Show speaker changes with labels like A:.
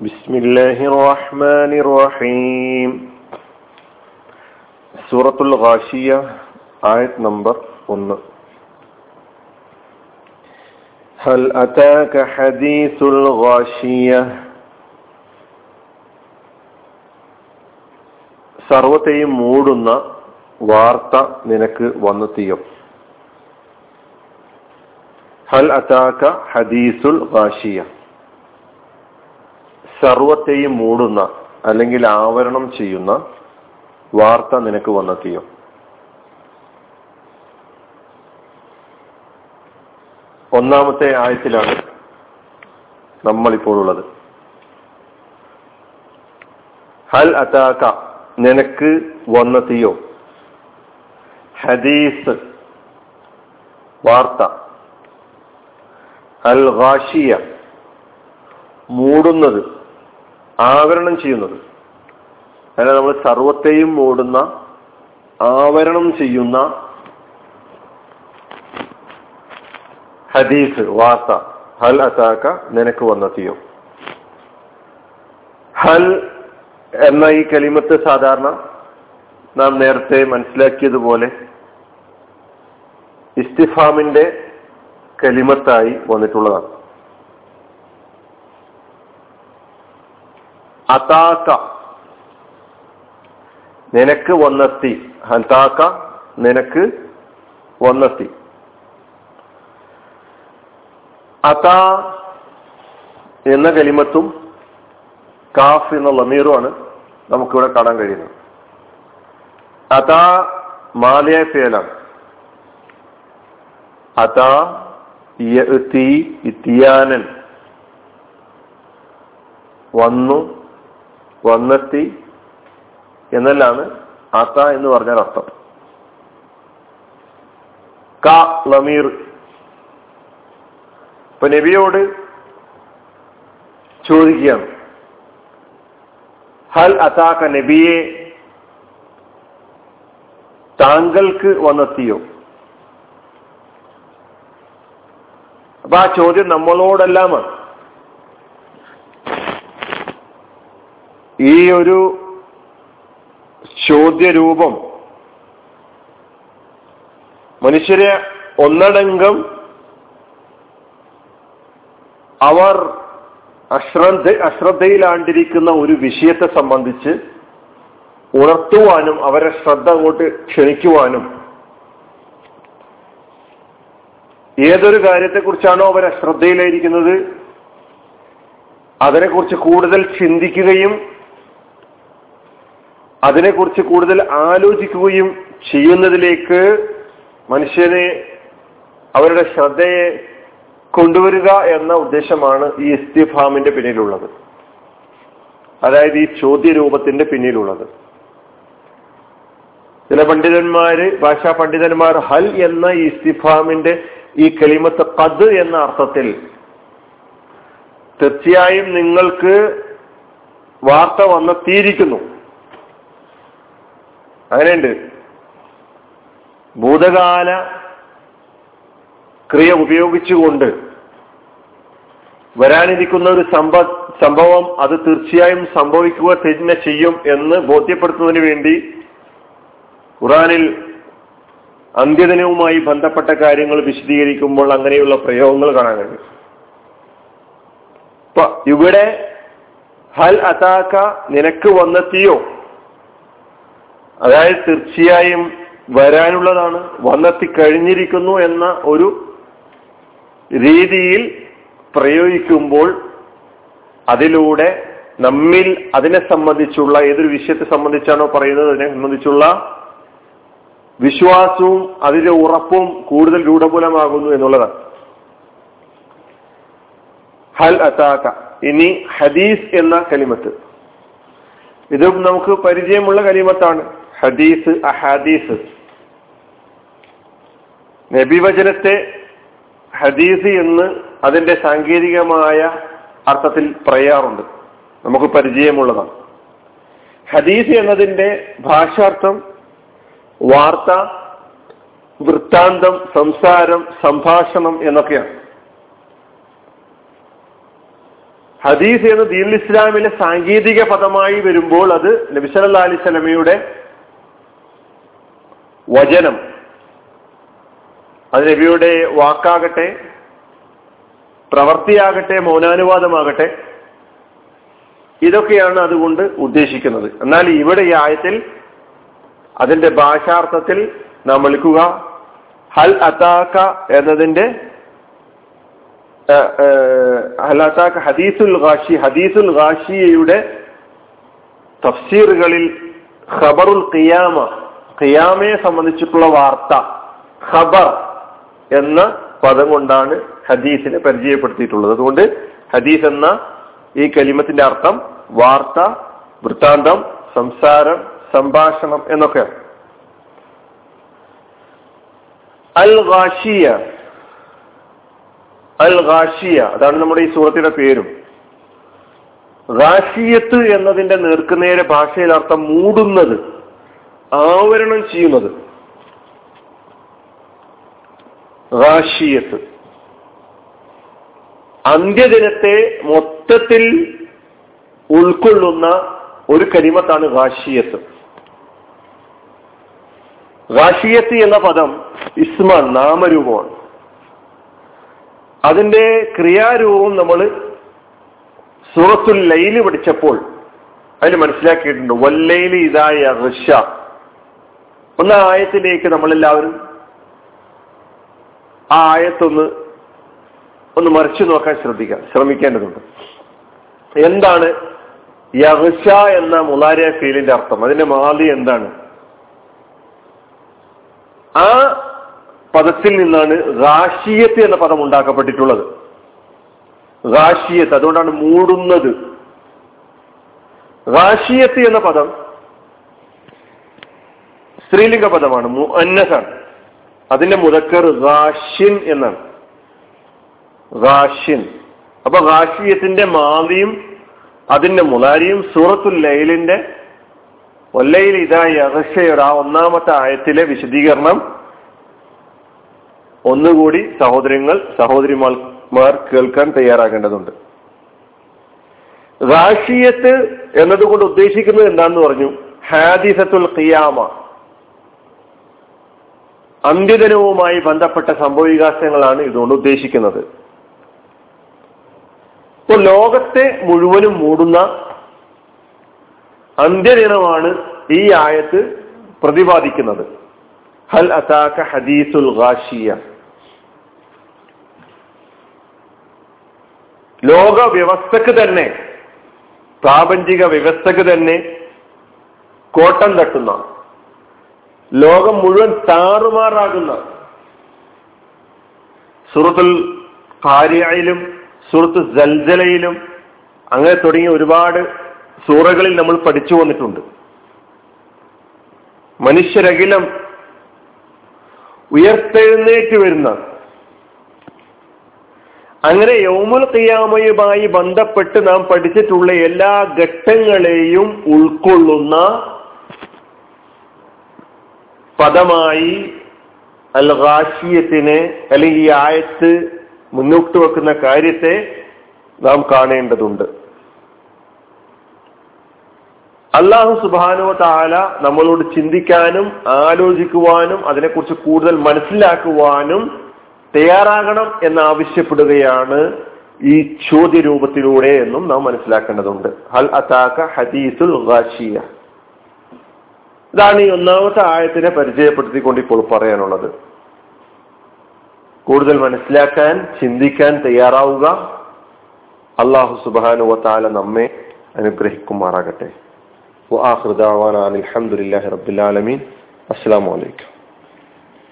A: بسم الله الرحمن الرحيم سورة الغاشية آية نمبر 1 هل أتاك حديث الغاشية സർവത്തെയും മൂടുന്ന വാർത്ത നിനക്ക് വന്നെത്തിയോ ഹൽ അതാക ഹദീസുൽ ഗാഷിയ സർവത്തെയും മൂടുന്ന അല്ലെങ്കിൽ ആവരണം ചെയ്യുന്ന വാർത്ത നിനക്ക് വന്നെത്തിയോ. ഒന്നാമത്തെ ആയത്തിലാണ് നമ്മളിപ്പോൾ ഉള്ളത് ഹൽ അതാക നിനക്ക് വന്നെത്തിയോ? ഹദീസ് വാർത്ത. അൽ ഗാഷിയ മൂടുന്നത് ആവരണം ചെയ്യുന്നത്. അല്ല നമ്മൾ സർവത്തെയും മൂടുന്ന ആവരണം ചെയ്യുന്ന ഹദീസ് വാർത്ത. ഹൽ അതാക്ക നിനക്ക് വന്നെത്തിയോ ഹൽ എന്ന ഈ കലിമത്ത് സാധാരണ നാം നേരത്തെ മനസ്സിലാക്കിയതുപോലെ ഇസ്തിഫാമിന്റെ കലിമത്തായി വന്നിട്ടുള്ളതാണ്. അതാക്ക നിനക്ക് വന്നെത്തി. ഹന്താക്ക നിനക്ക് വന്നെത്തി. അതാ എന്ന കലിമത്തും കാഫ് എന്ന ലമീറുമാണ് നമുക്കിവിടെ കാണാൻ കഴിയുന്നത്. അതാ മാലയ ഫേലാണ്. അതാ ഇത്തിയാനൻ വന്നു വന്നെത്തി എന്നല്ലാണ് അത്ത എന്ന് പറഞ്ഞാൽ അർത്ഥം. ക ലമീർ. ഇപ്പൊ നബിയോട് ചോദിക്കുകയാണ്. ഹൽ അതാക്ക നബിയെ? താങ്കൾക്ക് വന്നെത്തിയോ? അപ്പൊ ആ ചോദ്യം നമ്മളോടെല്ലാമാണ്. ഈ ഒരു ചോദ്യരൂപം മനുഷ്യരെ ഒന്നടങ്കം അവർ അശ്രദ്ധ അശ്രദ്ധയിലാണ്ടിരിക്കുന്ന ഒരു വിഷയത്തെ സംബന്ധിച്ച് ഉണർത്തുവാനും അവരെ ശ്രദ്ധ അങ്ങോട്ട് ക്ഷണിക്കുവാനും ഏതൊരു കാര്യത്തെക്കുറിച്ചാണോ അവർ അശ്രദ്ധയിലായിരിക്കുന്നത് അതിനെക്കുറിച്ച് കൂടുതൽ ചിന്തിക്കുകയും അതിനെക്കുറിച്ച് കൂടുതൽ ആലോചിക്കുകയും ചെയ്യുന്നതിലേക്ക് മനുഷ്യനെ അവരുടെ ശ്രദ്ധയെ കൊണ്ടുവരിക എന്ന ഉദ്ദേശമാണ് ഈ ഇസ്തിഫാമിന്റെ പിന്നിലുള്ളത്. അതായത് ഈ ചോദ്യരൂപത്തിന്റെ പിന്നിലുള്ളത്. ചില പണ്ഡിതന്മാര് ഭാഷാ പണ്ഡിതന്മാർ ഹൽ എന്ന ഈ ഇസ്തിഫാമിന്റെ ഈ കലിമത്ത് കത് എന്ന അർത്ഥത്തിൽ തീർച്ചയായും നിങ്ങൾക്ക് വാർത്ത വന്നെത്തിയിരിക്കുന്നു. അങ്ങനെയുണ്ട്. ഭൂതകാല ക്രിയ ഉപയോഗിച്ചുകൊണ്ട് വരാനിരിക്കുന്ന ഒരു സംഭ സംഭവം അത് തീർച്ചയായും സംഭവിക്കുക തന്നെ ചെയ്യും എന്ന് ബോധ്യപ്പെടുത്തുന്നതിന് വേണ്ടി ഖുറാനിൽ അന്ത്യദിനവുമായി ബന്ധപ്പെട്ട കാര്യങ്ങൾ വിശദീകരിക്കുമ്പോൾ അങ്ങനെയുള്ള പ്രയോഗങ്ങൾ കാണാൻ കഴിയും. ഇവിടെ ഹൽ അതാക്ക നിനക്ക് വന്നെത്തിയോ? അതായത് തീർച്ചയായും വരാനുള്ളതാണ് വന്നെത്തി കഴിഞ്ഞിരിക്കുന്നു എന്ന ഒരു രീതിയിൽ പ്രയോഗിക്കുമ്പോൾ അതിലൂടെ നമ്മിൽ അതിനെ സംബന്ധിച്ചുള്ള ഏതൊരു വിഷയത്തെ സംബന്ധിച്ചാണോ പറയുന്നത് അതിനെ സംബന്ധിച്ചുള്ള വിശ്വാസവും അതിന്റെ ഉറപ്പും കൂടുതൽ രൂഢമൂലമാകുന്നു എന്നുള്ളതാണ്. ഹൽ അതാക്ക ഇനി ഹദീസ് എന്ന കലിമത്ത്. ഇതും നമുക്ക് പരിചയമുള്ള കലിമത്താണ്. ഹദീസ് അഹദീസ്. നബിവചനത്തെ ഹദീസ് എന്ന് അതിന്റെ സാങ്കേതികമായ അർത്ഥത്തിൽ പറയാറുണ്ട്. നമുക്ക് പരിചയമുള്ളതാണ്. ഹദീസ് എന്നതിന്റെ ഭാഷാർത്ഥം വാർത്ത വൃത്താന്തം സംസാരം സംഭാഷണം എന്നൊക്കെയാണ്. ഹദീസ് എന്ന് ദീൻ ഇസ്ലാമിലെ സാങ്കേതിക പദമായി വരുമ്പോൾ അത് നബിസല അലി സ്വലമയുടെ വചനം. അത് നബിയുടെ വാക്കാകട്ടെ പ്രവൃത്തിയാകട്ടെ മൗനാനുവാദമാകട്ടെ ഇതൊക്കെയാണ് അതുകൊണ്ട് ഉദ്ദേശിക്കുന്നത്. എന്നാൽ ഇവിടെ ഈ ആയത്തിൽ അതിന്റെ ഭാഷാർത്ഥത്തിൽ നാം വിളിക്കുക ഹൽ അതാക്ക എന്നതിന്റെ ഹൽ അതാക്ക ഹദീസുൽ ഗാഷി ഹദീസുൽ ഗാഷിയയുടെ തഫ്സീറുകളിൽ ഖബറുൽ ഖിയാമ ഖിയാമയെ സംബന്ധിച്ചിട്ടുള്ള വാർത്ത ഖബർ എന്ന പദം കൊണ്ടാണ് ഹദീസിനെ പരിചയപ്പെടുത്തിയിട്ടുള്ളത്. അതുകൊണ്ട് ഹദീസ് എന്ന ഈ കലിമത്തിന്റെ അർത്ഥം വാർത്ത വൃത്താന്തം സംസാരം സംഭാഷണം എന്നൊക്കെ അൽ ഗാഷിയ അൽ ഗാഷിയ അതാണ് നമ്മുടെ ഈ സൂറത്തിന്റെ പേരും. ഗാഷിയത്ത് എന്നതിന്റെ നേർക്കുനേരെ ഭാഷയിൽ അർത്ഥം മൂടുന്നത്. ആവരണം ചെയ്യുന്നത്. റാഷിയത്ത് അന്ത്യദിനത്തെ മൊത്തത്തിൽ ഉൾക്കൊള്ളുന്ന ഒരു കരിമത്താണ് റാഷിയത്ത് റാഷിയത്ത് എന്ന പദം ഇസ്മ നാമരൂപമാണ്. അതിന്റെ ക്രിയാരൂപം നമ്മൾ സൂറത്തുൽ ലൈൽ പഠിച്ചപ്പോൾ അതിന് മനസ്സിലാക്കിയിട്ടുണ്ട്. വല്ലയിൽ ഇതായ ഋഷ. ഒന്ന ആയത്തിലേക്ക് നമ്മളെല്ലാവരും ആ ആയത്തൊന്ന് ഒന്ന് മറിച്ചു നോക്കാൻ ശ്രദ്ധിക്കാം ശ്രമിക്കേണ്ടതുണ്ട്. എന്താണ് യഹ്ഷ എന്ന മുലാരിയ ഫീലിന്റെ അർത്ഥം? അതിന്റെ മാതി എന്താണ്? ആ പദത്തിൽ നിന്നാണ് റാഷിയത്ത് എന്ന പദം ഉണ്ടാക്കപ്പെട്ടിട്ടുള്ളത്. റാഷിയത്ത് അതുകൊണ്ടാണ് മൂടുന്നത്. റാഷിയത്ത് എന്ന പദം സ്ത്രീലിംഗ പദമാണ്. മുഅന്നസാണ് അതിന്റെ മുതക്കർ റാഷിൻ എന്നാണ്. റാഷിൻ അപ്പൊ റാഷിയത്തിന്റെ മാതിയും അതിന്റെ മുലാരിയും സൂറത്തുൽ ലൈലിന്റെ ഒല്ലയിൽ ഇതായി അഹഷയുടെ ആ ഒന്നാമത്തെ ആയത്തിലെ വിശദീകരണം. ഒന്നുകൂടി സഹോദരങ്ങൾ സഹോദരിമാർ കേൾക്കാൻ തയ്യാറാകേണ്ടതുണ്ട്. റാഷിയത്ത് എന്നതുകൊണ്ട് ഉദ്ദേശിക്കുന്നത് എന്താന്ന് പറഞ്ഞു? ഹാദിസത്തുൽ ഖിയാമ. അന്ത്യദിനവുമായി ബന്ധപ്പെട്ട സംഭവവികാസങ്ങളാണ് ഇതുകൊണ്ട് ഉദ്ദേശിക്കുന്നത്. ഇപ്പോൾ ലോകത്തെ മുഴുവനും മൂടുന്ന അന്ത്യദിനമാണ് ഈ ആയത്ത് പ്രതിപാദിക്കുന്നത്. ഹൽ അതാക്ക ഹദീസുൽ ഗാഷിയ. ലോക വ്യവസ്ഥക്ക് തന്നെ പ്രാപഞ്ചിക വ്യവസ്ഥക്ക് തന്നെ കോട്ടം തട്ടുന്ന ലോകം മുഴുവൻ താറുമാറാകുന്ന സുഹൃത്തുൽ കാര്യയിലും സുഹൃത്ത് ജൽജലയിലും അങ്ങനെ തുടങ്ങിയ ഒരുപാട് സൂറകളിൽ നമ്മൾ പഠിച്ചു വന്നിട്ടുണ്ട്. മനുഷ്യരകിലം ഉയർത്തെഴുന്നേറ്റ് വരുന്ന അങ്ങനെ യൗമുൽ ഖിയാമയുമായി ബന്ധപ്പെട്ട് നാം പഠിച്ചിട്ടുള്ള എല്ലാ ഘട്ടങ്ങളെയും ഉൾക്കൊള്ളുന്ന പദമായി അൽ റാഷിയത്തിനെ അല്ലെങ്കിൽ ഈ ആയത്ത് മുന്നോട്ട് വെക്കുന്ന കാര്യത്തെ നാം കാണേണ്ടതുണ്ട്. അള്ളാഹു സുബാനോ താല നമ്മളോട് ചിന്തിക്കാനും ആലോചിക്കുവാനും അതിനെക്കുറിച്ച് കൂടുതൽ മനസ്സിലാക്കുവാനും തയ്യാറാകണം എന്നാവശ്യപ്പെടുകയാണ് ഈ ചോദ്യ രൂപത്തിലൂടെ എന്നും നാം മനസ്സിലാക്കേണ്ടതുണ്ട്. ഹൽ അതാക്ക ഹദീസുൽ ഗാഷിയ. ഇതാണ് ഈ ഒന്നാമത്തെ ആയത്തിനെ പരിചയപ്പെടുത്തിക്കൊണ്ട് ഇപ്പോൾ പറയാനുള്ളത്. കൂടുതൽ മനസ്സിലാക്കാൻ ചിന്തിക്കാൻ തയ്യാറാവുക. അള്ളാഹു സുബാനു വത്താല നമ്മെ അനുഗ്രഹിക്കുമാറാകട്ടെ. അലഹമുല്ലാ റബുലാലമീൻ അസ്സാം വലൈക്കും